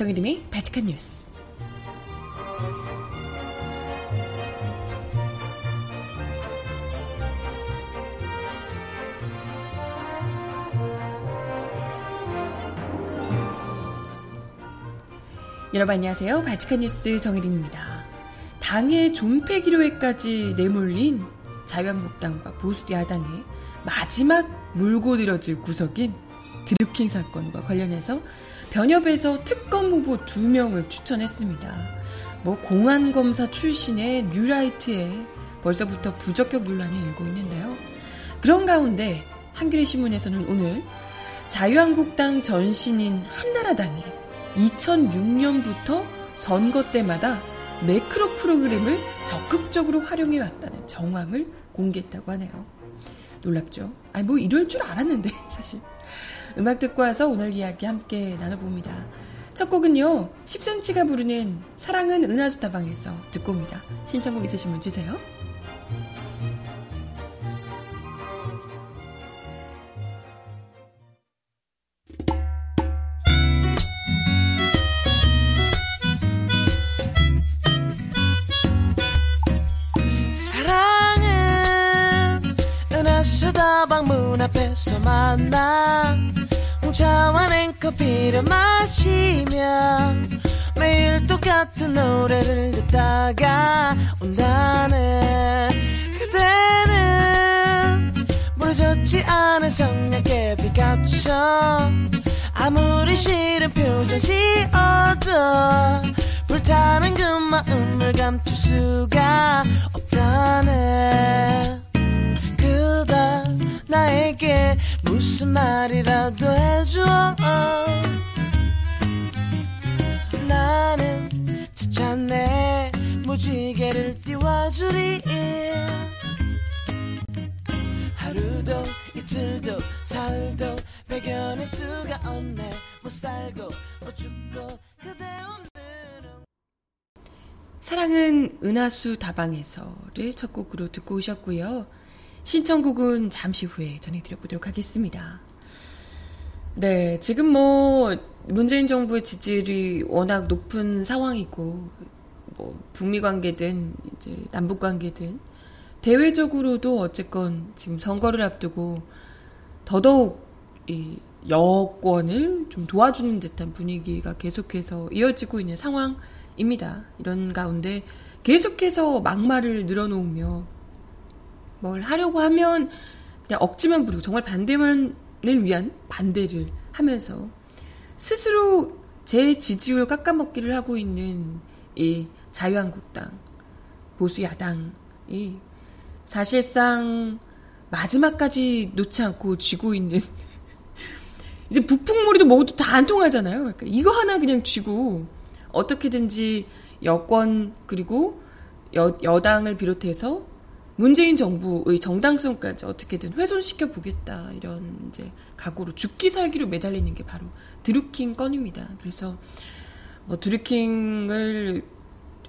정혜림의 바칙한 뉴스. 여러분 안녕하세요. 바칙한 뉴스 정혜림입니다. 당의 존폐 기로에까지 내몰린 자유한국당과 보수 야당의 마지막 물고 늘어질 구석인 드루킹 사건과 관련해서 변협에서 특검 후보 두 명을 추천했습니다. 뭐 공안 검사 출신의 뉴라이트에 벌써부터 부적격 논란이 일고 있는데요. 그런 가운데 한겨레 신문에서는 오늘 자유한국당 전신인 한나라당이 2006년부터 선거 때마다 매크로 프로그램을 적극적으로 활용해 왔다는 정황을 공개했다고 하네요. 놀랍죠? 아니 뭐 이럴 줄 알았는데 사실. 음악 듣고 와서 오늘 이야기 함께 나눠봅니다. 첫 곡은요, 10cm가 부르는 사랑은 은하수다방에서 듣고 옵니다. 신청곡 있으신 분 주세요. 다방 문 앞에서 만나. 홍차와 냉커피를 마시며 매일 똑같은 노래를 듣다가 온다네. 그대는 부러졌지 않은 성냥개 빛같죠 아무리 싫은 표정 지어도 불타는 그 마음을 감출 수가 없다네. 그다 나에게 무슨 말이라도 해줘. 나는 지쳤네. 무지개를 띄워주리. 하루도 이틀도 사흘도 배견할 수가 없네. 못 살고 못 죽고 그대 없는 사랑은 은하수 다방에서를 첫 곡으로 듣고 오셨고요. 신청곡은 잠시 후에 전해드려보도록 하겠습니다. 네, 지금 뭐 문재인 정부의 지지율이 워낙 높은 상황이고 뭐 북미 관계든 이제 남북 관계든 대외적으로도 어쨌건 지금 선거를 앞두고 더더욱 이 여권을 좀 도와주는 듯한 분위기가 계속해서 이어지고 있는 상황입니다. 이런 가운데 계속해서 막말을 늘어놓으며 뭘 하려고 하면 그냥 억지만 부리고 정말 반대만을 위한 반대를 하면서 스스로 제 지지율 깎아먹기를 하고 있는 이 자유한국당 보수 야당이 사실상 마지막까지 놓지 않고 쥐고 있는 이제 북풍몰이도 뭐도 다 안 통하잖아요. 그러니까 이거 하나 그냥 쥐고 어떻게든지 여권 그리고 여, 여당을 비롯해서 문재인 정부의 정당성까지 어떻게든 훼손시켜 보겠다 이런 이제 각오로 죽기 살기로 매달리는 게 바로 드루킹 건입니다. 그래서 뭐 드루킹을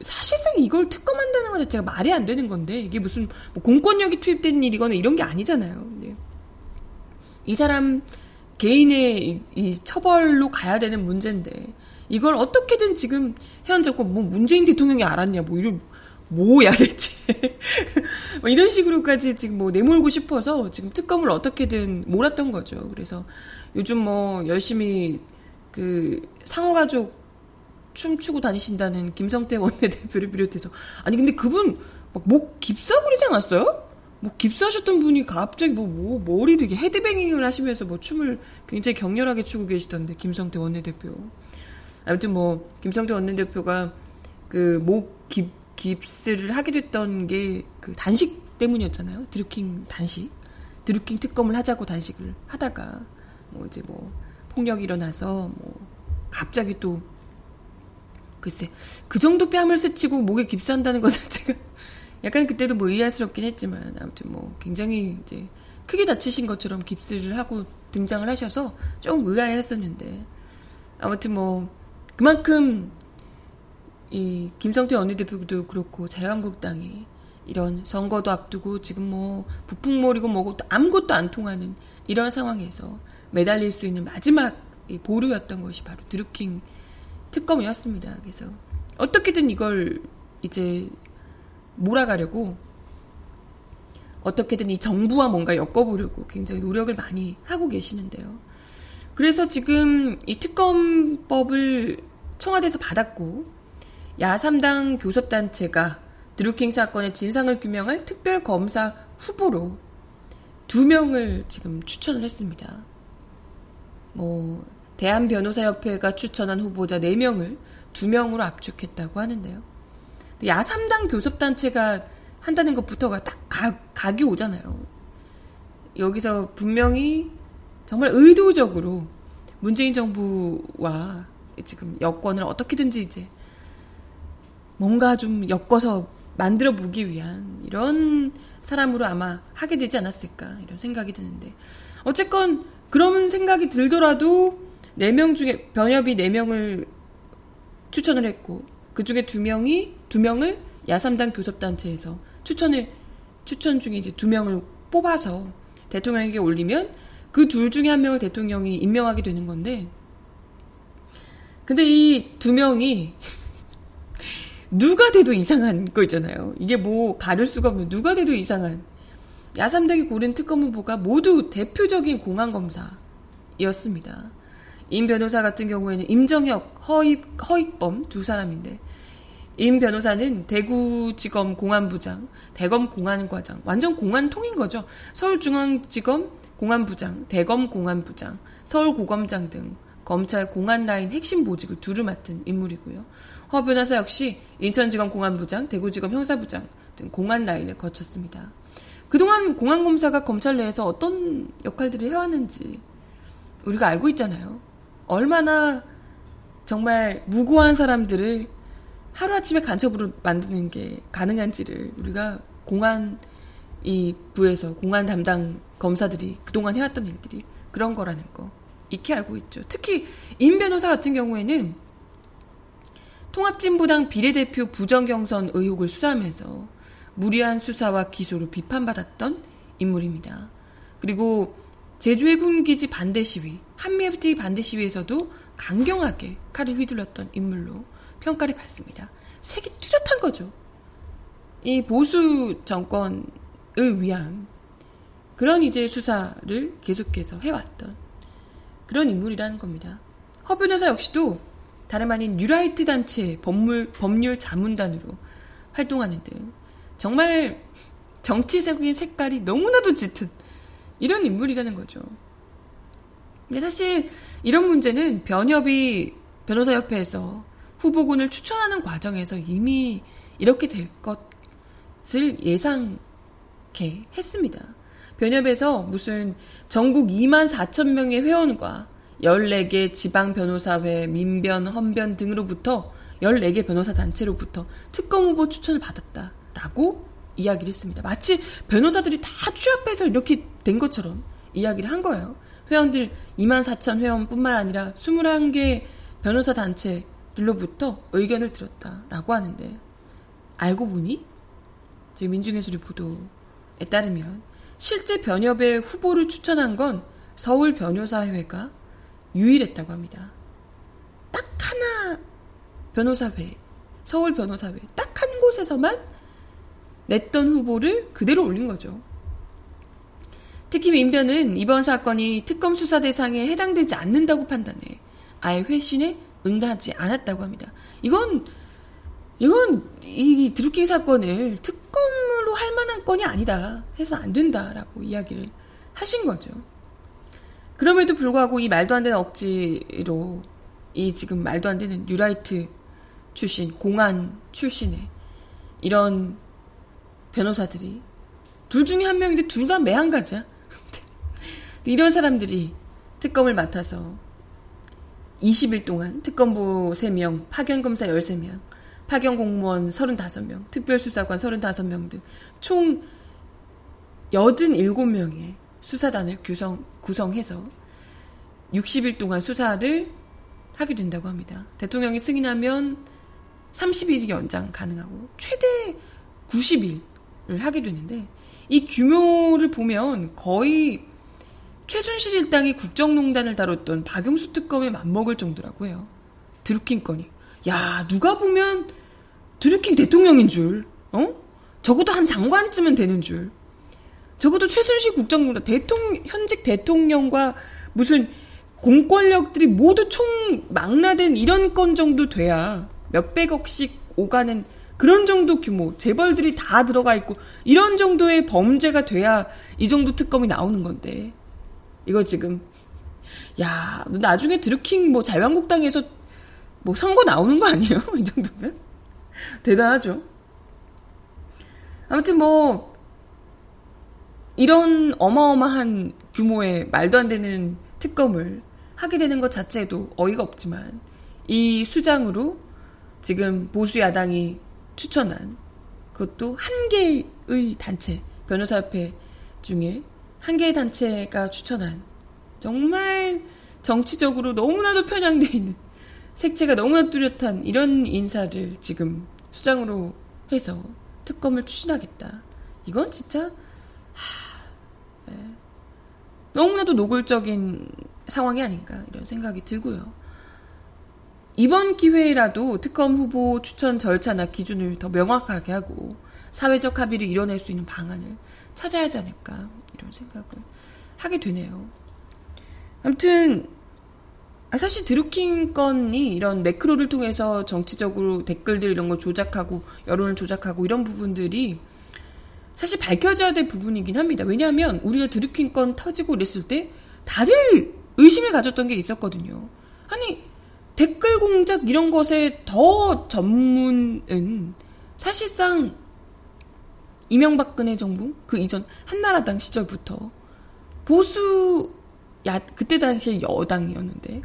사실상 이걸 특검한다는 것 자체가 말이 안 되는 건데 이게 무슨 뭐 공권력이 투입된 일이거나 이런 게 아니잖아요. 이 사람 개인의 이, 이 처벌로 가야 되는 문제인데 이걸 어떻게든 지금 현 정권 뭐 문재인 대통령이 알았냐 뭐 이런 뭐야 대체 뭐 이런 식으로까지 지금 뭐 내몰고 싶어서 지금 특검을 어떻게든 몰았던 거죠. 그래서 요즘 뭐 열심히 그 상호 가족 춤추고 다니신다는 김성태 원내대표를 비롯해서 아니 근데 그분 목 깁사 부리지 않았어요? 뭐 깁스하셨던 분이 갑자기 뭐, 뭐 머리를 이렇게 헤드뱅잉을 하시면서 뭐 춤을 굉장히 격렬하게 추고 계시던데 김성태 원내대표. 아무튼 뭐 김성태 원내대표가 그목 깁 스를 하게 됐던 게 그 단식 때문이었잖아요. 드루킹 단식. 드루킹 특검을 하자고 단식을 하다가 뭐 이제 뭐 폭력이 일어나서 뭐 갑자기 또 글쎄 그 정도 뺨을 스치고 목에 깁스한다는 것 자체가 약간 그때도 뭐 의아스럽긴 했지만 아무튼 뭐 굉장히 이제 크게 다치신 것처럼 깁스를 하고 등장을 하셔서 좀 의아했었는데 아무튼 뭐 그만큼 이 김성태 원내대표도 그렇고 자유한국당이 이런 선거도 앞두고 지금 뭐 부풍몰이고 뭐고 아무것도 안 통하는 이런 상황에서 매달릴 수 있는 마지막 보루였던 것이 바로 드루킹 특검이었습니다. 그래서 어떻게든 이걸 이제 몰아가려고 어떻게든 이 정부와 뭔가 엮어보려고 굉장히 노력을 많이 하고 계시는데요. 그래서 지금 이 특검법을 청와대에서 받았고 야삼당 교섭단체가 드루킹 사건의 진상을 규명할 특별검사 후보로 두 명을 지금 추천을 했습니다. 뭐 대한변호사협회가 추천한 후보자 4명을 2명으로 압축했다고 하는데요. 야삼당 교섭단체가 한다는 것부터가 딱 각, 각이 오잖아요. 여기서 분명히 정말 의도적으로 문재인 정부와 지금 여권을 어떻게든지 이제 뭔가 좀 엮어서 만들어 보기 위한 이런 사람으로 아마 하게 되지 않았을까 이런 생각이 드는데. 어쨌건 그런 생각이 들더라도 4명 중에 변협이 4명을 추천을 했고 그 중에 2명이 2명을 야삼당 교섭단체에서 추천을 추천 중에 이제 2명을 뽑아서 대통령에게 올리면 그 둘 중에 한 명을 대통령이 임명하게 되는 건데 근데 이 두 명이 누가 돼도 이상한 거 있잖아요. 이게 뭐 가릴 수가 없는 누가 돼도 이상한 야삼당이 고른 특검 후보가 모두 대표적인 공안 검사였습니다. 임 변호사 같은 경우에는 임정혁, 허익, 허익범 두 사람인데 임 변호사는 대구지검 공안부장, 대검 공안과장, 완전 공안통인 거죠. 서울중앙지검 공안부장, 대검 공안부장, 서울고검장 등 검찰 공안 라인 핵심 보직을 두루 맡은 인물이고요. 허 변호사 역시 인천지검 공안부장, 대구지검 형사부장 등 공안 라인을 거쳤습니다. 그동안 공안검사가 검찰 내에서 어떤 역할들을 해왔는지 우리가 알고 있잖아요. 얼마나 정말 무고한 사람들을 하루아침에 간첩으로 만드는 게 가능한지를 우리가 공안 이 부에서 공안 담당 검사들이 그동안 해왔던 일들이 그런 거라는 거 익히 알고 있죠. 특히 임 변호사 같은 경우에는 통합진보당 비례대표 부정경선 의혹을 수사하면서 무리한 수사와 기소로 비판받았던 인물입니다. 그리고 제주 해군기지 반대 시위, 한미 FTA 반대 시위에서도 강경하게 칼을 휘둘렀던 인물로 평가를 받습니다. 색이 뚜렷한 거죠. 이 보수 정권을 위한 그런 이제 수사를 계속해서 해왔던 그런 인물이라는 겁니다. 허 변호사 역시도 다름 아닌 뉴라이트 단체 법물, 법률 자문단으로 활동하는 등 정말 정치적인 색깔이 너무나도 짙은 이런 인물이라는 거죠. 근데 사실 이런 문제는 변협이 변호사협회에서 후보군을 추천하는 과정에서 이미 이렇게 될 것을 예상케 했습니다. 변협에서 무슨 전국 2만 4천 명의 회원과 14개 지방 변호사회, 민변, 헌변 등으로부터 14개 변호사 단체로부터 특검 후보 추천을 받았다라고 이야기를 했습니다. 마치 변호사들이 다 취업해서 이렇게 된 것처럼 이야기를 한 거예요. 회원들 2만 4천 회원뿐만 아니라 21개 변호사 단체들로부터 의견을 들었다라고 하는데 알고 보니 저희 민중예술의 보도에 따르면 실제 변협의 후보를 추천한 건 서울 변호사회가 유일했다고 합니다. 딱 하나 변호사회, 서울 변호사회 딱 한 곳에서만 냈던 후보를 그대로 올린 거죠. 특히 민변은 이번 사건이 특검 수사 대상에 해당되지 않는다고 판단해 아예 회신에 응하지 않았다고 합니다. 이건 이건 이 드루킹 사건을 특검으로 할 만한 건이 아니다 해서 안 된다라고 이야기를 하신 거죠. 그럼에도 불구하고 이 말도 안 되는 억지로 이 지금 말도 안 되는 뉴라이트 출신 공안 출신의 이런 변호사들이 둘 중에 한 명인데 둘 다 매한가지야. 이런 사람들이 특검을 맡아서 20일 동안 특검부 3명, 파견검사 13명, 파견공무원 35명, 특별수사관 35명 등 총 87명의 수사단을 구성, 구성해서 60일 동안 수사를 하게 된다고 합니다. 대통령이 승인하면 30일이 연장 가능하고 최대 90일을 하게 되는데 이 규모를 보면 거의 최순실 일당이 국정농단을 다뤘던 박용수 특검에 맞먹을 정도라고 해요. 드루킹 건이. 야, 누가 보면 드루킹 대통령인 줄, 어? 적어도 한 장관쯤은 되는 줄. 적어도 최순실 국정농단 대통령, 현직 대통령과 무슨 공권력들이 모두 총 망라된 이런 건 정도 돼야 몇백억씩 오가는 그런 정도 규모, 재벌들이 다 들어가 있고, 이런 정도의 범죄가 돼야 이 정도 특검이 나오는 건데. 이거 지금, 야, 나중에 드루킹 뭐 자유한국당에서 뭐 선거 나오는 거 아니에요? 이 정도면? 대단하죠. 아무튼 뭐, 이런 어마어마한 규모의 말도 안 되는 특검을 하게 되는 것 자체도 어이가 없지만, 이 수장으로 지금 보수 야당이 추천한 그것도 한 개의 단체, 변호사협회 중에 한 개의 단체가 추천한 정말 정치적으로 너무나도 편향되어 있는 색채가 너무나 뚜렷한 이런 인사를 지금 수장으로 해서 특검을 추진하겠다. 이건 진짜 하, 네. 너무나도 노골적인 상황이 아닌가 이런 생각이 들고요. 이번 기회라도 특검 후보 추천 절차나 기준을 더 명확하게 하고 사회적 합의를 이뤄낼 수 있는 방안을 찾아야 하지 않을까 이런 생각을 하게 되네요. 아무튼 아, 사실 드루킹 건이 이런 매크로를 통해서 정치적으로 댓글들 이런 걸 조작하고 여론을 조작하고 이런 부분들이 사실 밝혀져야 될 부분이긴 합니다. 왜냐하면 우리가 드루킹 건 터지고 이랬을 때 다들 의심을 가졌던 게 있었거든요. 아니 댓글 공작 이런 것에 더 전문은 사실상 이명박근혜 정부 그 이전 한나라당 시절부터 보수 야 그때 당시에 여당이었는데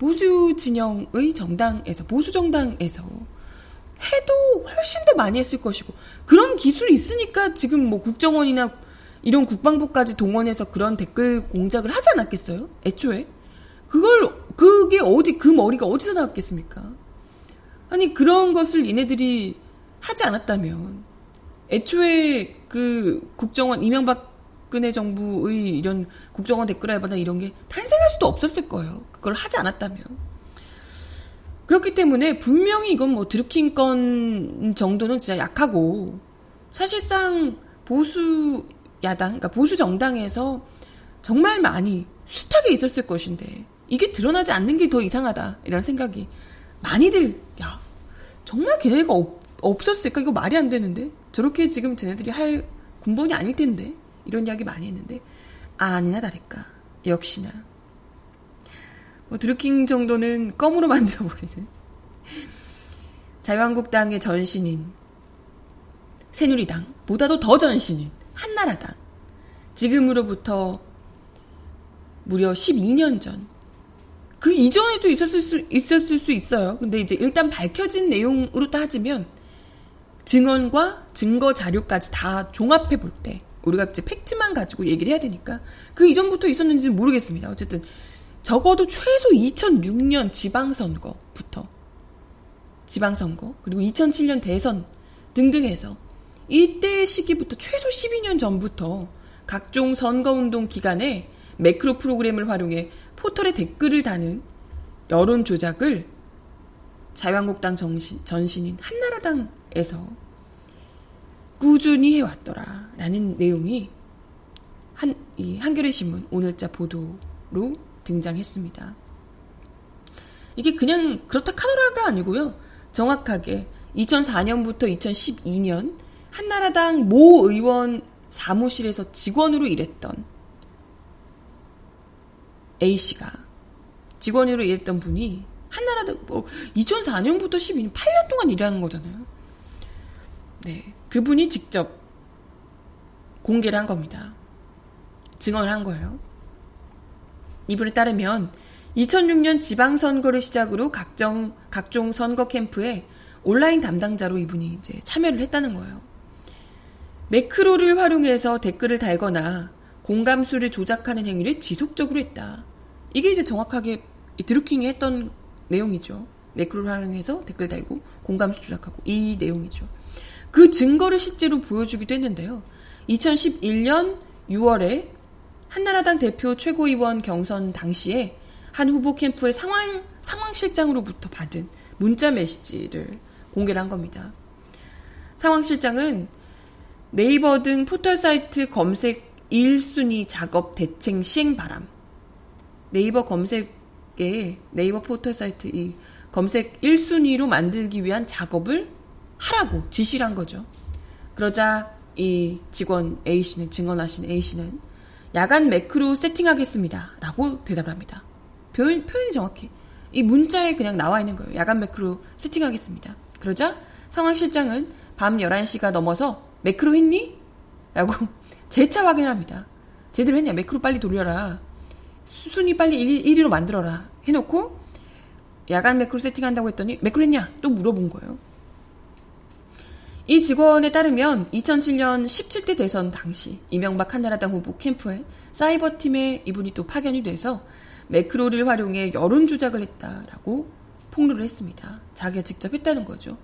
보수 진영의 정당에서 보수 정당에서 해도 훨씬 더 많이 했을 것이고 그런 기술이 있으니까 지금 뭐 국정원이나 이런 국방부까지 동원해서 그런 댓글 공작을 하지 않았겠어요? 애초에 그걸 그게 어디 그 머리가 어디서 나왔겠습니까? 아니 그런 것을 얘네들이 하지 않았다면 애초에 그 국정원 이명박근혜 정부의 이런 국정원 댓글 알바나 이런 게 탄생할 수도 없었을 거예요. 그걸 하지 않았다면. 그렇기 때문에 분명히 이건 뭐 드루킹 건 정도는 진짜 약하고 사실상 보수 야당, 그러니까 보수 정당에서 정말 많이 숱하게 있었을 것인데 이게 드러나지 않는 게 더 이상하다 이런 생각이 많이들 야 정말 걔네가 없, 없었을까? 이거 말이 안 되는데? 저렇게 지금 쟤네들이 할 군번이 아닐 텐데? 이런 이야기 많이 했는데 아니나 다를까. 역시나 뭐 드루킹 정도는 껌으로 만들어버리는 자유한국당의 전신인 새누리당 보다도 더 전신인 한나라당 지금으로부터 무려 12년 전 그 이전에도 있었을 수, 있었을 수 있어요. 근데 이제 일단 밝혀진 내용으로 따지면 증언과 증거 자료까지 다 종합해 볼 때, 우리가 이제 팩트만 가지고 얘기를 해야 되니까 그 이전부터 있었는지는 모르겠습니다. 어쨌든 적어도 최소 2006년 지방선거부터 지방선거 그리고 2007년 대선 등등 해서 이때 시기부터 최소 12년 전부터 각종 선거운동 기간에 매크로 프로그램을 활용해 포털에 댓글을 다는 여론 조작을 자유한국당 정신, 전신인 한나라당에서 꾸준히 해왔더라. 라는 내용이 한, 이 한겨레 신문 오늘자 보도로 등장했습니다. 이게 그냥 그렇다 카더라가 아니고요. 정확하게 2004년부터 2012년 한나라당 모 의원 사무실에서 직원으로 일했던 A씨가 직원으로 일했던 분이 한나라당 뭐 2004년부터 12년 8년 동안 일하는 거잖아요. 네. 그분이 직접 공개를 한 겁니다. 증언을 한 거예요. 이분에 따르면 2006년 지방선거를 시작으로 각종, 각종 선거 캠프에 온라인 담당자로 이분이 이제 참여를 했다는 거예요. 매크로를 활용해서 댓글을 달거나 공감수를 조작하는 행위를 지속적으로 했다. 이게 이제 정확하게 드루킹이 했던 내용이죠. 매크로를 활용해서 댓글 달고 공감수 조작하고 이 내용이죠. 그 증거를 실제로 보여주기도 했는데요. 2011년 6월에 한나라당 대표 최고위원 경선 당시에 한 후보 캠프의 상황 상황실장으로부터 받은 문자 메시지를 공개를 한 겁니다. 상황실장은 네이버 등 포털 사이트 검색 1순위 작업 대책 시행 바람. 네이버 검색에 네이버 포털 사이트 이 검색 1순위로 만들기 위한 작업을 하라고 지시를 한 거죠. 그러자 이 직원 A씨는 증언하신 A씨는 야간 매크로 세팅하겠습니다. 라고 대답을 합니다. 표현, 표현이 정확히. 이 문자에 그냥 나와 있는 거예요. 야간 매크로 세팅하겠습니다. 그러자 상황실장은 밤 11시가 넘어서 매크로 했니? 라고 재차 확인합니다. 제대로 했냐? 매크로 빨리 돌려라. 순위 빨리 1, 위로 만들어라. 해놓고 야간 매크로 세팅한다고 했더니 매크로 했냐? 또 물어본 거예요. 이 직원에 따르면 2007년 17대 대선 당시 이명박 한나라당 후보 캠프에 사이버팀에 이분이 또 파견이 돼서 매크로를 활용해 여론 조작을 했다라고 폭로를 했습니다. 자기가 직접 했다는 거죠.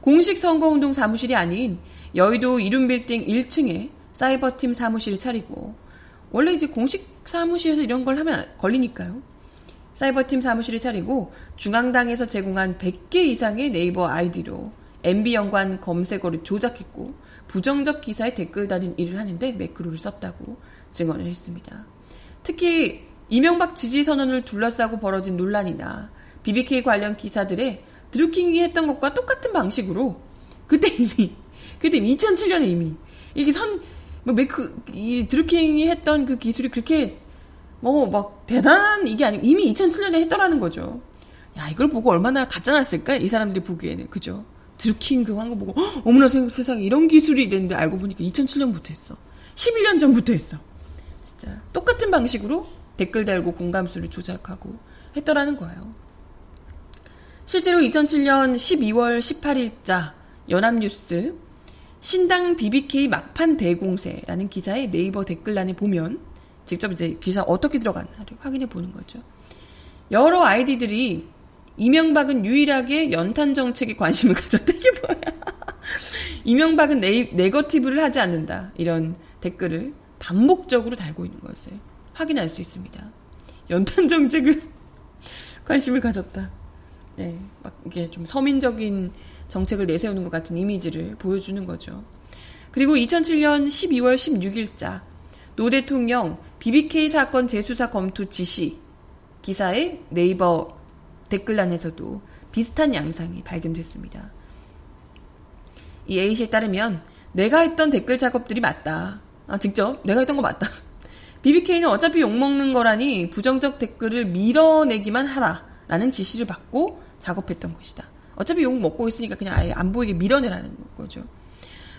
공식 선거운동 사무실이 아닌 여의도 이룸빌딩 1층에 사이버팀 사무실을 차리고 원래 이제 공식 사무실에서 이런 걸 하면 걸리니까요. 사이버팀 사무실을 차리고 중앙당에서 제공한 100개 이상의 네이버 아이디로 MB 연관 검색어를 조작했고 부정적 기사에 댓글 달린 일을 하는데 매크로를 썼다고 증언을 했습니다. 특히 이명박 지지 선언을 둘러싸고 벌어진 논란이나 BBK 관련 기사들에 드루킹이 했던 것과 똑같은 방식으로 그때 이미 그때 2007년에 이미 이게 선 뭐 매크 이 드루킹이 했던 그 기술이 그렇게 뭐 막 대단한 이게 아니고 이미 2007년에 했더라는 거죠. 야 이걸 보고 얼마나 가짜났을까 이 사람들이 보기에는 그죠. 드루킹 그 광고 보고 어머나 세상에 이런 기술이 있는데 알고 보니까 2007년부터 했어. 11년 전부터 했어. 진짜 똑같은 방식으로 댓글 달고 공감수를 조작하고 했더라는 거예요. 실제로 2007년 12월 18일자 연합뉴스 신당 BBK 막판 대공세라는 기사에 네이버 댓글란에 보면 직접 이제 기사 어떻게 들어갔나를 확인해 보는 거죠. 여러 아이디들이 이명박은 유일하게 연탄 정책에 관심을 가졌다. 이게 뭐야? 이명박은 네, 네거티브를 하지 않는다. 이런 댓글을 반복적으로 달고 있는 것을 확인할 수 있습니다. 연탄 정책을 관심을 가졌다. 네, 막 이게 좀 서민적인 정책을 내세우는 것 같은 이미지를 보여주는 거죠. 그리고 2007년 12월 16일자 노 대통령 BBK 사건 재수사 검토 지시 기사에 네이버 댓글란에서도 비슷한 양상이 발견됐습니다. 이 A씨에 따르면 내가 했던 댓글 작업들이 맞다. 아, 직접 내가 했던 거 맞다. BBK는 어차피 욕먹는 거라니 부정적 댓글을 밀어내기만 하라. 라는 지시를 받고 작업했던 것이다. 어차피 욕 먹고 있으니까 그냥 아예 안 보이게 밀어내라는 거죠.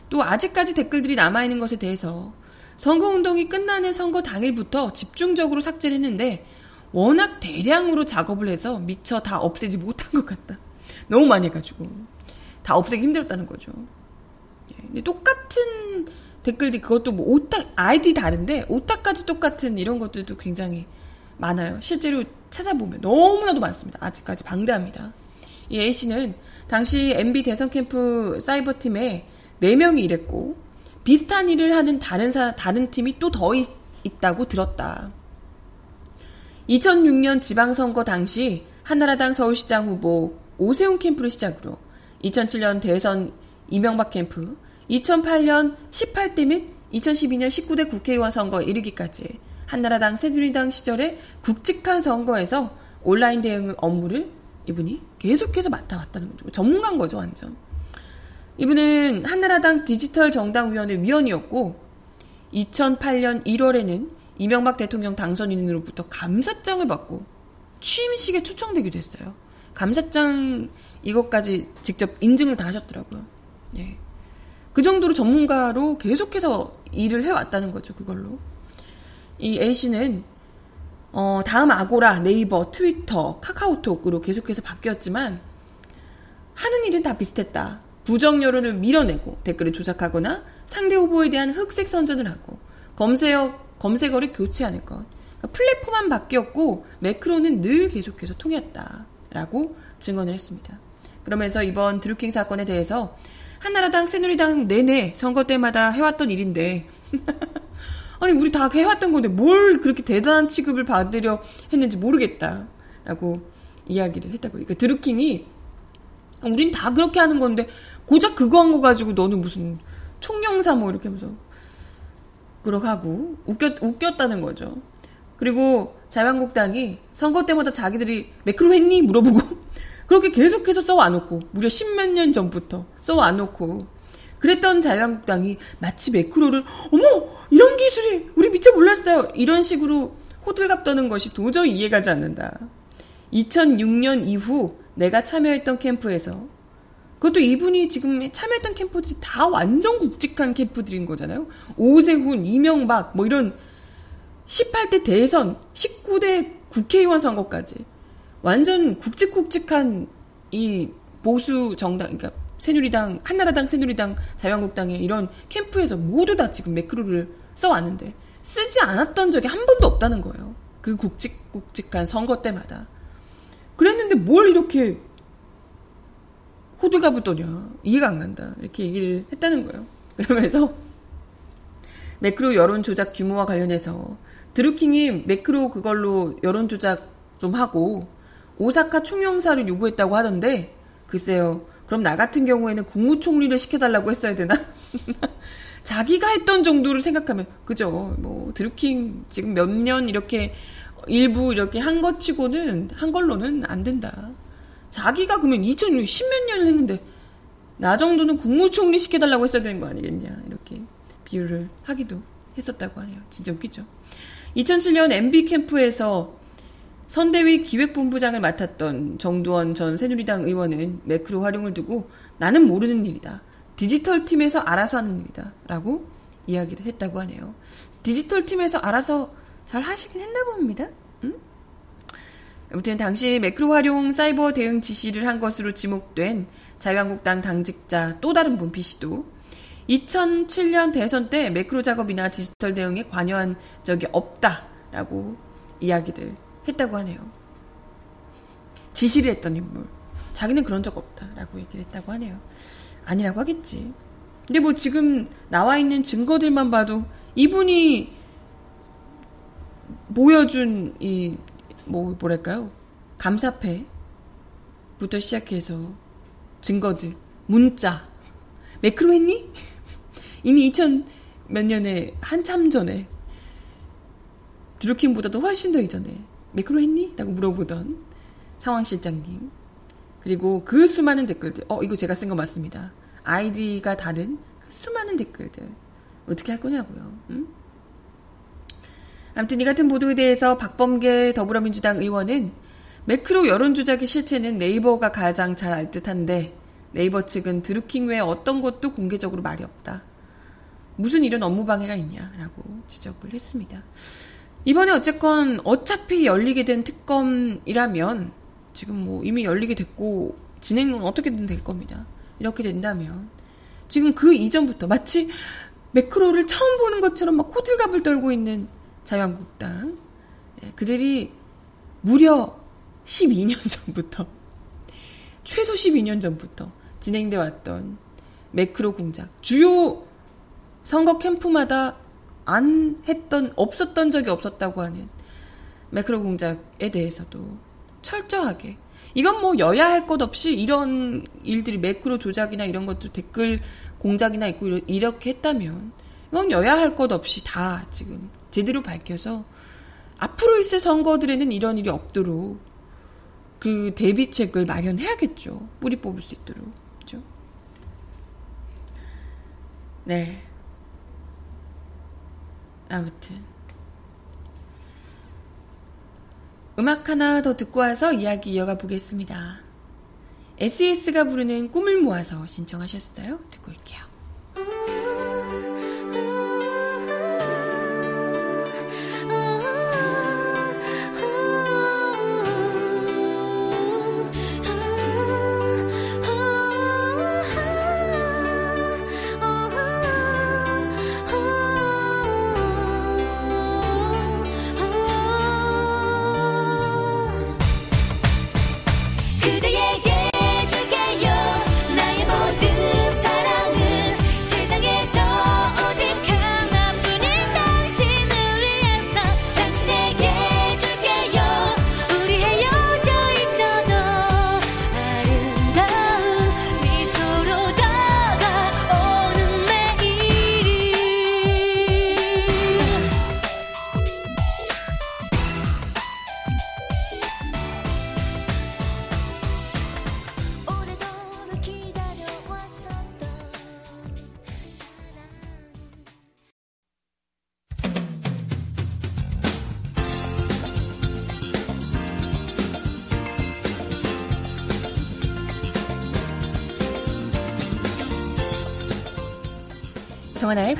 또 아직까지 댓글들이 남아있는 것에 대해서 선거운동이 끝나는 선거 당일부터 집중적으로 삭제를 했는데 워낙 대량으로 작업을 해서 미처 다 없애지 못한 것 같다. 너무 많이 해가지고. 다 없애기 힘들었다는 거죠. 예, 근데 똑같은 댓글들, 그것도 뭐 오딱, 아이디 다른데, 오딱까지 똑같은 이런 것들도 굉장히 많아요. 실제로 찾아보면 너무나도 많습니다. 아직까지 방대합니다. 이 A씨는 당시 MB 대선 캠프 사이버 팀에 4명이 일했고, 비슷한 일을 하는 다른 사, 다른 팀이 또 더 있다고 들었다. 2006년 지방선거 당시 한나라당 서울시장 후보 오세훈 캠프를 시작으로 2007년 대선 이명박 캠프, 2008년 18대 및 2012년 19대 국회의원 선거 이르기까지 한나라당 새누리당 시절에 굵직한 선거에서 온라인 대응 업무를 이분이 계속해서 맡아왔다는 거죠. 전문가인 거죠, 완전. 이분은 한나라당 디지털 정당위원회 위원이었고 2008년 1월에는 이명박 대통령 당선인으로부터 감사장을 받고 취임식에 초청되기도 했어요. 감사장 이것까지 직접 인증을 다 하셨더라고요. 예. 그 정도로 전문가로 계속해서 일을 해왔다는 거죠, 그걸로. 이 A씨는, 어, 다음 아고라, 네이버, 트위터, 카카오톡으로 계속해서 바뀌었지만, 하는 일은 다 비슷했다. 부정 여론을 밀어내고 댓글을 조작하거나 상대 후보에 대한 흑색 선전을 하고 검색어 검색어를 교체하는 것. 그러니까 플랫폼만 바뀌었고 매크로는 늘 계속해서 통했다라고 증언을 했습니다. 그러면서 이번 드루킹 사건에 대해서 한나라당, 새누리당 내내 선거 때마다 해왔던 일인데 아니 우리 다 해왔던 건데 뭘 그렇게 대단한 취급을 받으려 했는지 모르겠다. 라고 이야기를 했다고. 그러니까 드루킹이 우린 다 그렇게 하는 건데 고작 그거 한 거 가지고 너는 무슨 총영사 뭐 이렇게 하면서 그러고 하고 웃겼, 웃겼다는 거죠. 그리고 자유한국당이 선거 때마다 자기들이 매크로 했니? 물어보고 그렇게 계속해서 써와놓고 무려 십몇 년 전부터 써와놓고 그랬던 자유한국당이 마치 매크로를 어머 이런 기술이 우리 미처 몰랐어요 이런 식으로 호들갑 떠는 것이 도저히 이해가지 않는다. 2006년 이후 내가 참여했던 캠프에서 그것도 이분이 지금 참여했던 캠프들이 다 완전 굵직한 캠프들인 거잖아요. 오세훈, 이명박 뭐 이런 18대 대선, 19대 국회의원 선거까지 완전 굵직굵직한 이 보수 정당, 그러니까 새누리당, 한나라당, 새누리당, 자유한국당의 이런 캠프에서 모두 다 지금 매크로를 써왔는데 쓰지 않았던 적이 한 번도 없다는 거예요. 그 굵직굵직한 선거 때마다. 그랬는데 뭘 이렇게 호들갑을 떠냐. 이해가 안 간다. 이렇게 얘기를 했다는 거예요. 그러면서 매크로 여론 조작 규모와 관련해서 드루킹이 매크로 그걸로 여론 조작 좀 하고 오사카 총영사를 요구했다고 하던데 글쎄요. 그럼 나 같은 경우에는 국무총리를 시켜달라고 했어야 되나? 자기가 했던 정도를 생각하면 그죠. 뭐 드루킹 지금 몇 년 이렇게 일부 이렇게 한 것 치고는 한 걸로는 안 된다. 자기가 그러면 2010몇 년을 했는데 나 정도는 국무총리 시켜달라고 했어야 되는 거 아니겠냐 이렇게 비유를 하기도 했었다고 하네요. 진짜 웃기죠. 2007년 MB 캠프에서 선대위 기획본부장을 맡았던 정두원 전 새누리당 의원은 매크로 활용을 두고 나는 모르는 일이다. 디지털 팀에서 알아서 하는 일이다. 라고 이야기를 했다고 하네요. 디지털 팀에서 알아서 잘 하시긴 했나 봅니다. 음? 아무튼 당시 매크로 활용 사이버 대응 지시를 한 것으로 지목된 자유한국당 당직자 또 다른 분피 씨도 2007년 대선 때 매크로 작업이나 디지털 대응에 관여한 적이 없다라고 이야기를 했다고 하네요. 지시를 했던 인물. 자기는 그런 적 없다라고 얘기를 했다고 하네요. 아니라고 하겠지. 근데 뭐 지금 나와 있는 증거들만 봐도 이분이 보여준 이 뭐 뭐랄까요? 감사패부터 시작해서 증거들 문자. 매크로 했니? 이미 2000 몇 년에 한참 전에. 드루킹보다도 훨씬 더 이전에. 매크로 했니? 라고 물어보던 상황실장님. 그리고 그 수많은 댓글들. 어 이거 제가 쓴 거 맞습니다. 아이디가 다른 그 수많은 댓글들. 어떻게 할 거냐고요. 응? 아무튼 이 같은 보도에 대해서 박범계 더불어민주당 의원은 매크로 여론조작의 실체는 네이버가 가장 잘 알 듯한데 네이버 측은 드루킹 외에 어떤 것도 공개적으로 말이 없다. 무슨 이런 업무 방해가 있냐라고 지적을 했습니다. 이번에 어쨌건 어차피 열리게 된 특검이라면 지금 뭐 이미 열리게 됐고 진행은 어떻게든 될 겁니다. 이렇게 된다면 지금 그 이전부터 마치 매크로를 처음 보는 것처럼 막 호들갑을 떨고 있는 자유한국당. 예, 그들이 무려 12년 전부터 최소 12년 전부터 진행돼 왔던 매크로 공작. 주요 선거 캠프마다 안 했던 없었던 적이 없었다고 하는 매크로 공작에 대해서도 철저하게. 이건 뭐 여야 할 것 없이 이런 일들이 매크로 조작이나 이런 것도 댓글 공작이나 있고 이렇게 했다면 이건 여야 할 것 없이 다 지금 제대로 밝혀서 앞으로 있을 선거들에는 이런 일이 없도록 그 대비책을 마련해야겠죠. 뿌리 뽑을 수 있도록. 그죠? 네. 아무튼. 음악 하나 더 듣고 와서 이야기 이어가 보겠습니다. SES가 부르는 꿈을 모아서 신청하셨어요. 듣고 올게요.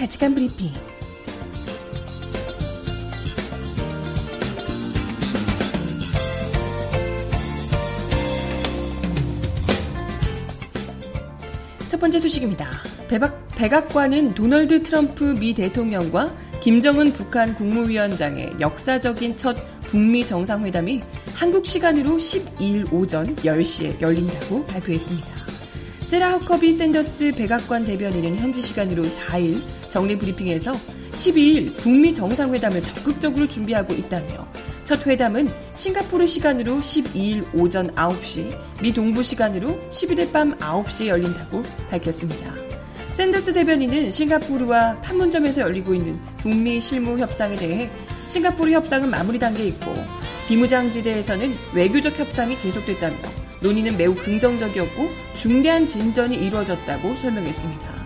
바칙한 브리핑. 첫 번째 소식입니다. 백악, 백악관은 도널드 트럼프 미 대통령과 김정은 북한 국무위원장의 역사적인 첫 북미 정상회담이 한국 시간으로 12일 오전 10시에 열린다고 발표했습니다. 세라 허커비 샌더스 백악관 대변인은 현지 시간으로 4일 정례 브리핑에서 12일 북미 정상회담을 적극적으로 준비하고 있다며 첫 회담은 싱가포르 시간으로 12일 오전 9시, 미 동부 시간으로 11일 밤 9시에 열린다고 밝혔습니다. 샌더스 대변인은 싱가포르와 판문점에서 열리고 있는 북미 실무 협상에 대해 싱가포르 협상은 마무리 단계에 있고 비무장지대에서는 외교적 협상이 계속됐다며 논의는 매우 긍정적이었고 중대한 진전이 이루어졌다고 설명했습니다.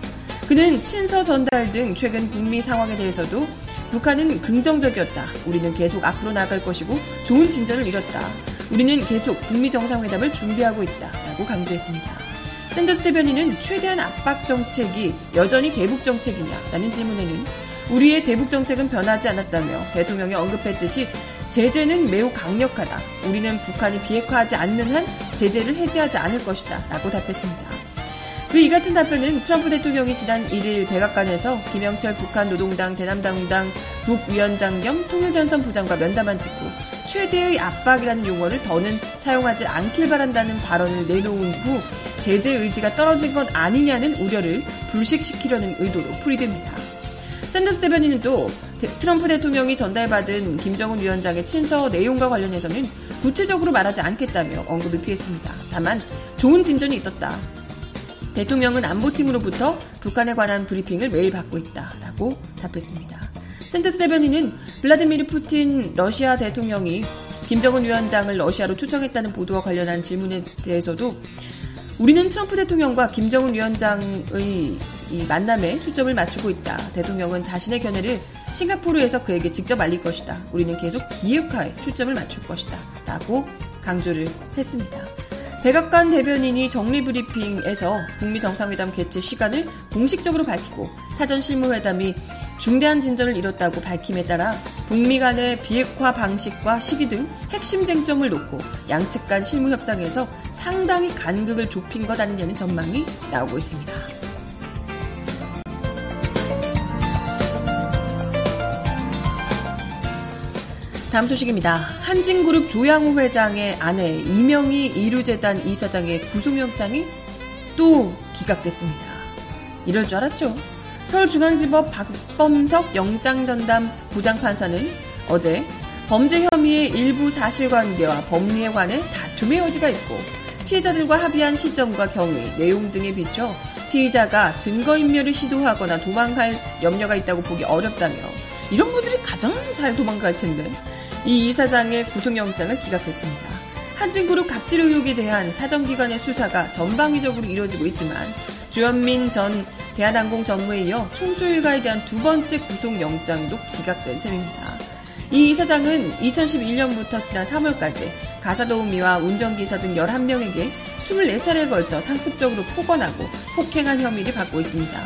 그는 친서 전달 등 최근 북미 상황에 대해서도 북한은 긍정적이었다. 우리는 계속 앞으로 나갈 것이고 좋은 진전을 이뤘다. 우리는 계속 북미 정상회담을 준비하고 있다. 라고 강조했습니다. 샌더스 대변인은 최대한 압박 정책이 여전히 대북 정책이냐? 라는 질문에는 우리의 대북 정책은 변하지 않았다며 대통령이 언급했듯이 제재는 매우 강력하다. 우리는 북한이 비핵화하지 않는 한 제재를 해제하지 않을 것이다. 라고 답했습니다. 그 이 같은 답변은 트럼프 대통령이 지난 1일 백악관에서 김영철 북한 노동당 대남당당 북위원장 겸 통일전선 부장과 면담한 직후 최대의 압박이라는 용어를 더는 사용하지 않길 바란다는 발언을 내놓은 후 제재 의지가 떨어진 것 아니냐는 우려를 불식시키려는 의도로 풀이됩니다. 샌더스 대변인은 또 트럼프 대통령이 전달받은 김정은 위원장의 친서 내용과 관련해서는 구체적으로 말하지 않겠다며 언급을 피했습니다. 다만 좋은 진전이 있었다. 대통령은 안보팀으로부터 북한에 관한 브리핑을 매일 받고 있다라고 답했습니다. 샌더스 대변인은 블라디미르 푸틴 러시아 대통령이 김정은 위원장을 러시아로 초청했다는 보도와 관련한 질문에 대해서도 우리는 트럼프 대통령과 김정은 위원장의 만남에 초점을 맞추고 있다. 대통령은 자신의 견해를 싱가포르에서 그에게 직접 알릴 것이다. 우리는 계속 비핵화에 초점을 맞출 것이다. 라고 강조를 했습니다. 백악관 대변인이 정리 브리핑에서 북미 정상회담 개최 시간을 공식적으로 밝히고 사전 실무회담이 중대한 진전을 이뤘다고 밝힘에 따라 북미 간의 비핵화 방식과 시기 등 핵심 쟁점을 놓고 양측 간 실무 협상에서 상당히 간극을 좁힌 것 아니냐는 전망이 나오고 있습니다. 다음 소식입니다. 한진그룹 조양호 회장의 아내 이명희 이루재단 이사장의 구속영장이 또 기각됐습니다. 이럴 줄 알았죠. 서울중앙지법 박범석 영장전담 부장판사는 어제 범죄 혐의의 일부 사실관계와 법리에 관해 다툼의 여지가 있고 피해자들과 합의한 시점과 경위, 내용 등에 비춰 피의자가 증거인멸을 시도하거나 도망갈 염려가 있다고 보기 어렵다며 이런 분들이 가장 잘 도망갈 텐데 이 이사장의 구속영장을 기각했습니다. 한진그룹 갑질 의혹에 대한 사정기관의 수사가 전방위적으로 이루어지고 있지만 주현민 전 대한항공 전무에 이어 총수 일가에 대한 두 번째 구속영장도 기각된 셈입니다. 이 이사장은 2011년부터 지난 3월까지 가사도우미와 운전기사 등 11명에게 24차례에 걸쳐 상습적으로 폭언하고 폭행한 혐의를 받고 있습니다.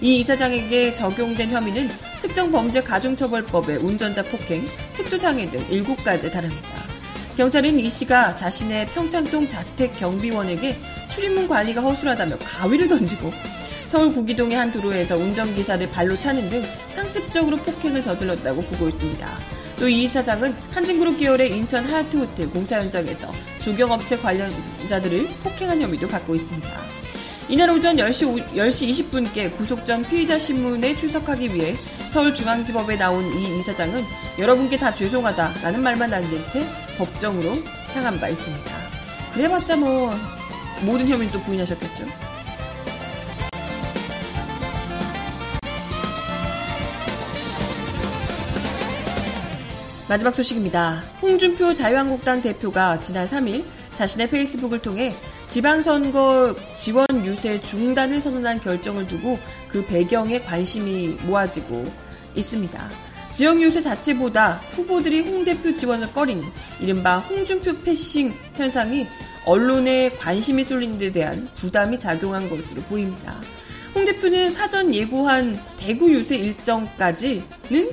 이 이사장에게 적용된 혐의는 특정범죄 가중처벌법의 운전자 폭행, 특수상해 등 7가지에 달합니다. 경찰은 이 씨가 자신의 평창동 자택 경비원에게 출입문 관리가 허술하다며 가위를 던지고 서울 구기동의 한 도로에서 운전기사를 발로 차는 등 상습적으로 폭행을 저질렀다고 보고 있습니다. 또 이 이사장은 한진그룹 계열의 인천 하얏트 호텔 공사 현장에서 조경업체 관련자들을 폭행한 혐의도 받고 있습니다. 이날 오전 10시, 10시 20분께 구속 전 피의자 신문에 출석하기 위해 서울중앙지법에 나온 이 이사장은 여러분께 다 죄송하다라는 말만 남긴 채 법정으로 향한 바 있습니다. 그래봤자 뭐 모든 혐의는 또 부인하셨겠죠. 마지막 소식입니다. 홍준표 자유한국당 대표가 지난 3일 자신의 페이스북을 통해 지방선거 지원 유세 중단을 선언한 결정을 두고 그 배경에 관심이 모아지고 있습니다. 지역 유세 자체보다 후보들이 홍 대표 지원을 꺼리는 이른바 홍준표 패싱 현상이 언론에 관심이 쏠린 데 대한 부담이 작용한 것으로 보입니다. 홍 대표는 사전 예고한 대구 유세 일정까지는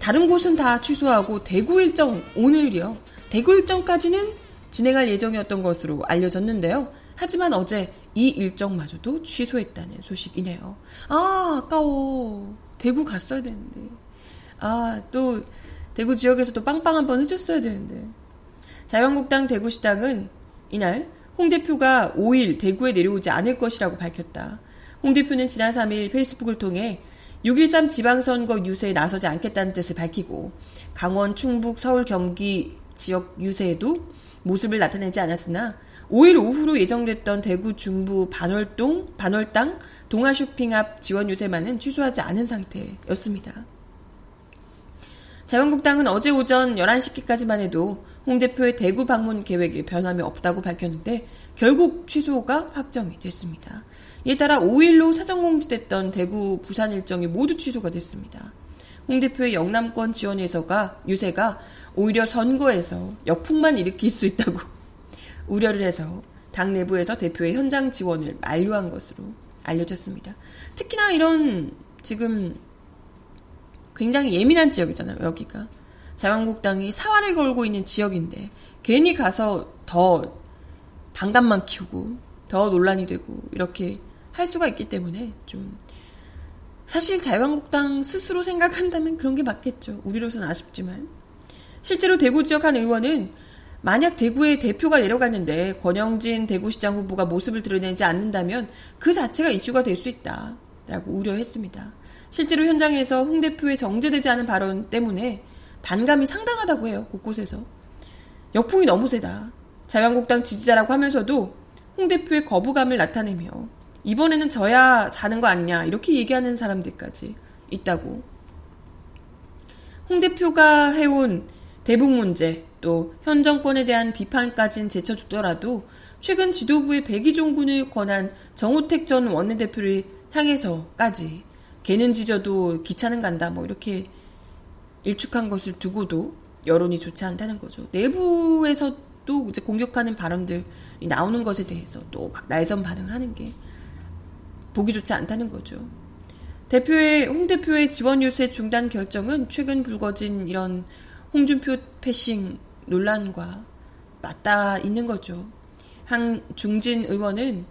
다른 곳은 다 취소하고 대구 일정 오늘이요. 대구 일정까지는 진행할 예정이었던 것으로 알려졌는데요. 하지만 어제 이 일정마저도 취소했다는 소식이네요. 아, 아까워. 대구 갔어야 되는데. 아, 또 대구 지역에서도 빵빵 한번 해줬어야 되는데. 자유한국당 대구시당은 이날 홍 대표가 5일 대구에 내려오지 않을 것이라고 밝혔다. 홍 대표는 지난 3일 페이스북을 통해 6.13 지방선거 유세에 나서지 않겠다는 뜻을 밝히고 강원, 충북, 서울, 경기 지역 유세에도 모습을 나타내지 않았으나 5일 오후로 예정됐던 대구 중부 반월동, 반월당 동아쇼핑 앞 지원 유세만은 취소하지 않은 상태였습니다. 자유한국당은 어제 오전 11시까지만 해도 홍 대표의 대구 방문 계획에 변함이 없다고 밝혔는데 결국 취소가 확정이 됐습니다. 이에 따라 5일로 사정 공지됐던 대구 부산 일정이 모두 취소가 됐습니다. 홍 대표의 영남권 지원에서가 유세가 오히려 선거에서 역풍만 일으킬 수 있다고 우려를 해서 당 내부에서 대표의 현장 지원을 만료한 것으로 알려졌습니다. 특히나 이런 지금 굉장히 예민한 지역이잖아요, 여기가. 자유한국당이 사활을 걸고 있는 지역인데 괜히 가서 더 반감만 키우고 더 논란이 되고 이렇게 할 수가 있기 때문에 좀 사실 자유한국당 스스로 생각한다면 그런 게 맞겠죠. 우리로서는 아쉽지만 실제로 대구 지역 한 의원은 만약 대구에 대표가 내려갔는데 권영진 대구시장 후보가 모습을 드러내지 않는다면 그 자체가 이슈가 될 수 있다라고 우려했습니다. 실제로 현장에서 홍 대표의 정제되지 않은 발언 때문에 반감이 상당하다고 해요. 곳곳에서. 역풍이 너무 세다. 자유한국당 지지자라고 하면서도 홍 대표의 거부감을 나타내며 이번에는 져야 사는 거 아니냐 이렇게 얘기하는 사람들까지 있다고. 홍 대표가 해온 대북 문제 또 현 정권에 대한 비판까진 제쳐두더라도 최근 지도부의 백의종군을 권한 정우택 전 원내대표를 향해서까지 개는 지져도 기차는 간다 뭐 이렇게 일축한 것을 두고도 여론이 좋지 않다는 거죠. 내부에서도 이제 공격하는 발언들이 나오는 것에 대해서 또 막 날선 반응을 하는 게 보기 좋지 않다는 거죠. 대표의 홍 대표의 지원 유세 중단 결정은 최근 불거진 이런 홍준표 패싱 논란과 맞닿아 있는 거죠. 한 중진 의원은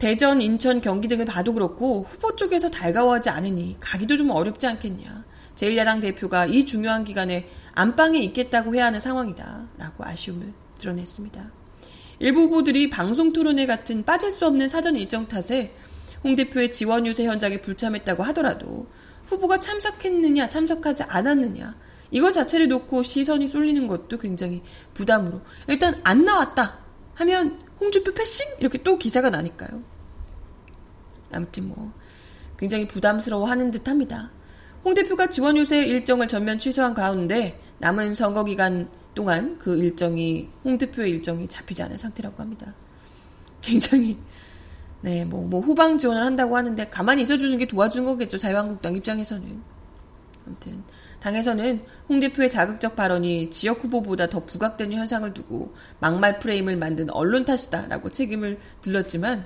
대전, 인천, 경기 등을 봐도 그렇고 후보 쪽에서 달가워하지 않으니 가기도 좀 어렵지 않겠냐. 제1야당 대표가 이 중요한 기간에 안방에 있겠다고 해야 하는 상황이다. 라고 아쉬움을 드러냈습니다. 일부 후보들이 방송 토론회 같은 빠질 수 없는 사전 일정 탓에 홍 대표의 지원 유세 현장에 불참했다고 하더라도 후보가 참석했느냐, 참석하지 않았느냐, 이거 자체를 놓고 시선이 쏠리는 것도 굉장히 부담으로. 일단 안 나왔다 하면 홍준표 패싱? 이렇게 또 기사가 나니까요. 아무튼 뭐, 굉장히 부담스러워 하는 듯 합니다. 홍 대표가 지원 유세 일정을 전면 취소한 가운데 남은 선거 기간 동안 그 일정이 홍 대표의 일정이 잡히지 않은 상태라고 합니다. 굉장히 네, 뭐, 뭐 후방 지원을 한다고 하는데 가만히 있어주는 게 도와주는 거겠죠. 자유한국당 입장에서는. 아무튼 당에서는 홍 대표의 자극적 발언이 지역 후보보다 더 부각되는 현상을 두고 막말 프레임을 만든 언론 탓이다라고 책임을 들렀지만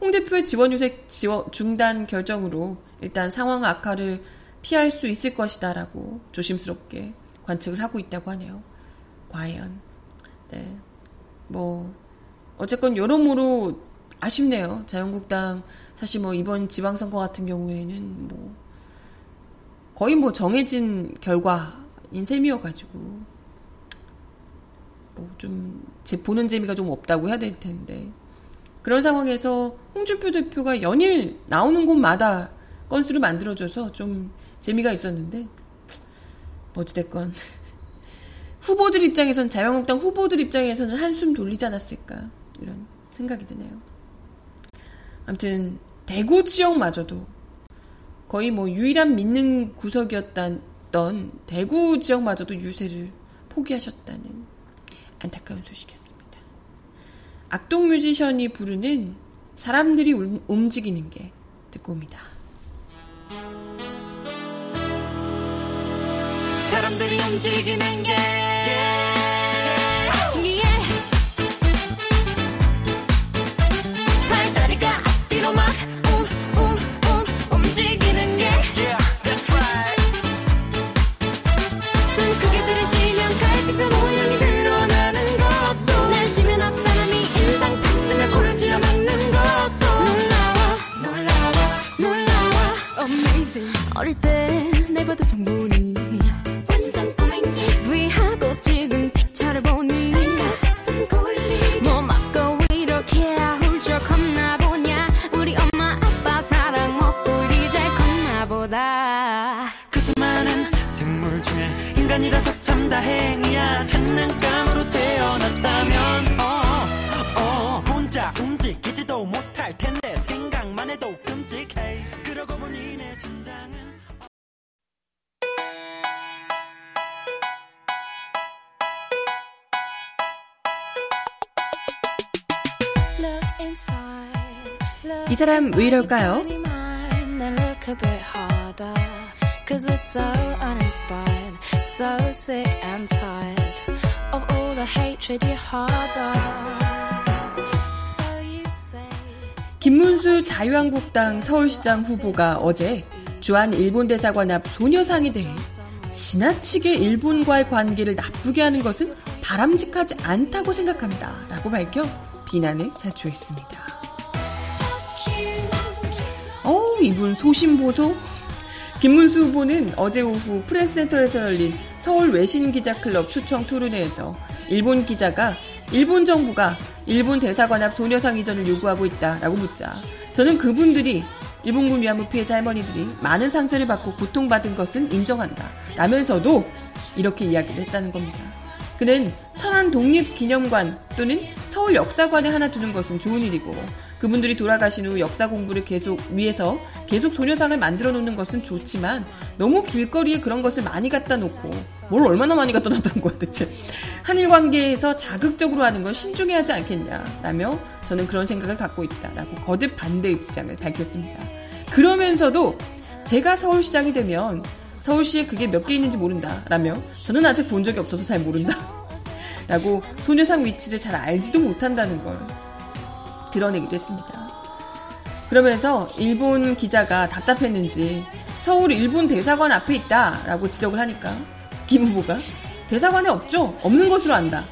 홍 대표의 지원 유색 중단 결정으로 일단 상황 악화를 피할 수 있을 것이다라고 조심스럽게 관측을 하고 있다고 하네요. 과연. 네. 뭐, 어쨌건 여러모로 아쉽네요. 자유한국당 사실 뭐 이번 지방선거 같은 경우에는 뭐 거의 뭐 정해진 결과인 셈이어가지고 뭐 좀 제 보는 재미가 좀 없다고 해야 될 텐데 그런 상황에서 홍준표 대표가 연일 나오는 곳마다 건수를 만들어줘서 좀 재미가 있었는데 어찌됐건 후보들 입장에선 자유한국당 후보들 입장에서는 한숨 돌리지 않았을까 이런 생각이 드네요. 아무튼 대구 지역마저도 거의 뭐 유일한 믿는 구석이었던 대구 지역마저도 유세를 포기하셨다는 안타까운 소식이었습니다. 악동 뮤지션이 부르는 사람들이 움직이는 게 듣고 옵니다. 사람들이 움직이는 게 왜 이럴까요? Cause we're so uninspired, so sick and tired of all the hatred you harbor. So you say. 김문수 자유한국당 서울시장 후보가 어제 주한 일본 대사관 앞 소녀상에 대해 지나치게 일본과의 관계를 나쁘게 하는 것은 바람직하지 않다고 생각한다. 라고 밝혀 비난을 자초했습니다. 이분 소심보소? 김문수 후보는 어제 오후 프레스센터에서 열린 서울 외신기자클럽 초청 토론회에서 일본 기자가 일본 정부가 일본 대사관 앞 소녀상 이전을 요구하고 있다라고 묻자 저는 그분들이 일본군 위안부 피해자 할머니들이 많은 상처를 받고 고통받은 것은 인정한다 라면서도 이렇게 이야기를 했다는 겁니다. 그는 천안 독립기념관 또는 서울 역사관에 하나 두는 것은 좋은 일이고 그분들이 돌아가신 후 역사 공부를 계속 위해서 계속 소녀상을 만들어 놓는 것은 좋지만 너무 길거리에 그런 것을 많이 갖다 놓고 뭘 얼마나 많이 갖다 놨다는 거야 대체 한일 관계에서 자극적으로 하는 건 신중해야 하지 않겠냐라며 저는 그런 생각을 갖고 있다라고 거듭 반대 입장을 밝혔습니다. 그러면서도 제가 서울시장이 되면 서울시에 그게 몇 개 있는지 모른다라며 저는 아직 본 적이 없어서 잘 모른다. 라고 소녀상 위치를 잘 알지도 못한다는 걸 드러내기도 했습니다. 그러면서 일본 기자가 답답했는지 서울 일본 대사관 앞에 있다라고 지적을 하니까 김 후보가 대사관에 없죠? 없는 것으로 안다.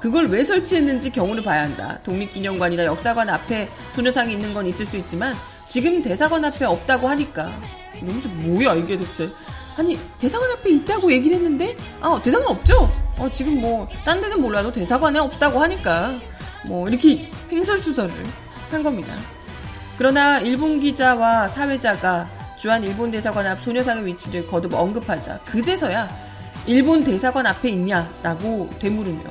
그걸 왜 설치했는지 경우를 봐야 한다. 독립기념관이나 역사관 앞에 소녀상이 있는 건 있을 수 있지만 지금 대사관 앞에 없다고 하니까 이러면서 뭐야 이게 대체 아니 대사관 앞에 있다고 얘기를 했는데 아 대사관 없죠? 어 지금 뭐 딴 데는 몰라도 대사관에 없다고 하니까 뭐 이렇게 횡설수설을 한 겁니다. 그러나 일본 기자와 사회자가 주한 일본 대사관 앞 소녀상의 위치를 거듭 언급하자 그제서야 일본 대사관 앞에 있냐라고 되물으며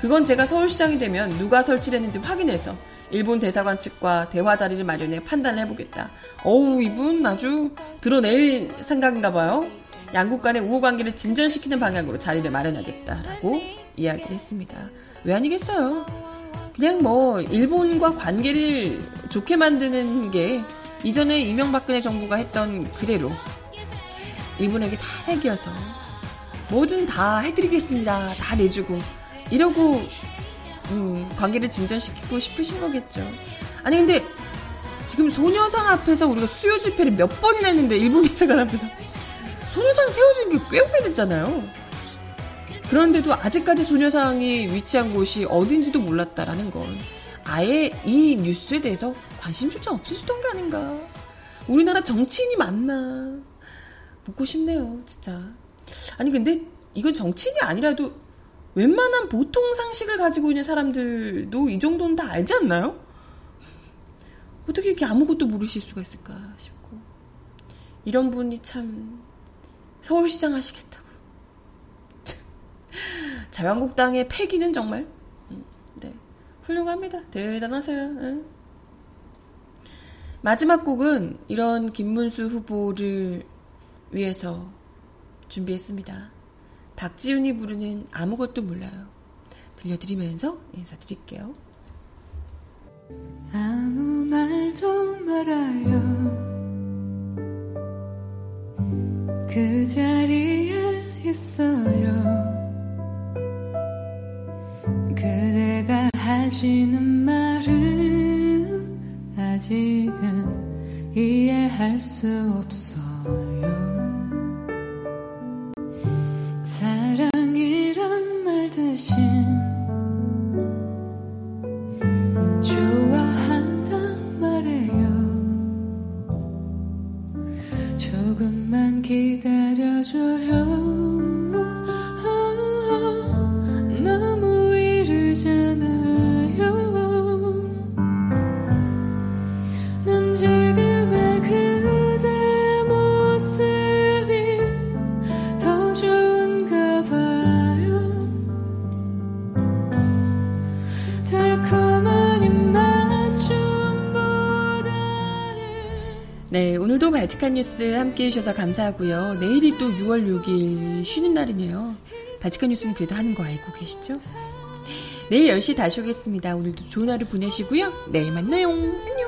그건 제가 서울시장이 되면 누가 설치를 했는지 확인해서 일본 대사관 측과 대화 자리를 마련해 판단을 해보겠다. 어우 이분 아주 드러낼 생각인가 봐요. 양국 간의 우호 관계를 진전시키는 방향으로 자리를 마련하겠다라고 이야기를 했습니다. 왜 아니겠어요? 그냥 뭐 일본과 관계를 좋게 만드는 게 이전에 이명박근혜 정부가 했던 그대로 일본에게 사색이어서 뭐든 다 해드리겠습니다. 다 내주고 이러고 음, 관계를 진전시키고 싶으신 거겠죠. 아니 근데 지금 소녀상 앞에서 우리가 수요 집회를 몇 번이나 했는데 일본 대사관 앞에서 소녀상 세워진 게 꽤 오래됐잖아요. 그런데도 아직까지 소녀상이 위치한 곳이 어딘지도 몰랐다라는 건 아예 이 뉴스에 대해서 관심조차 없으셨던 게 아닌가. 우리나라 정치인이 맞나. 묻고 싶네요, 진짜. 아니, 근데 이건 정치인이 아니라도 웬만한 보통 상식을 가지고 있는 사람들도 이 정도는 다 알지 않나요? 어떻게 이렇게 아무것도 모르실 수가 있을까 싶고. 이런 분이 참 서울시장 하시겠다. 자유한국당의 패기는 정말 음, 네, 훌륭합니다. 대단하세요. 네. 마지막 곡은 이런 김문수 후보를 위해서 준비했습니다. 박지훈이 부르는 아무것도 몰라요. 들려드리면서 인사드릴게요. 아무 말도 말아요. 그 자리에 있어요. 그대가 하시는 말은 아직은 이해할 수 없어요. 사랑이란 말 대신 좋아한다 말해요. 조금만 기다려줘요. 오늘도 발칙한 뉴스 함께 해주셔서 감사하고요. 내일이 또 6월 6일 쉬는 날이네요. 발칙한 뉴스는 그래도 하는 거 알고 계시죠? 내일 10시 다시 오겠습니다. 오늘도 좋은 하루 보내시고요. 내일 만나요. 안녕.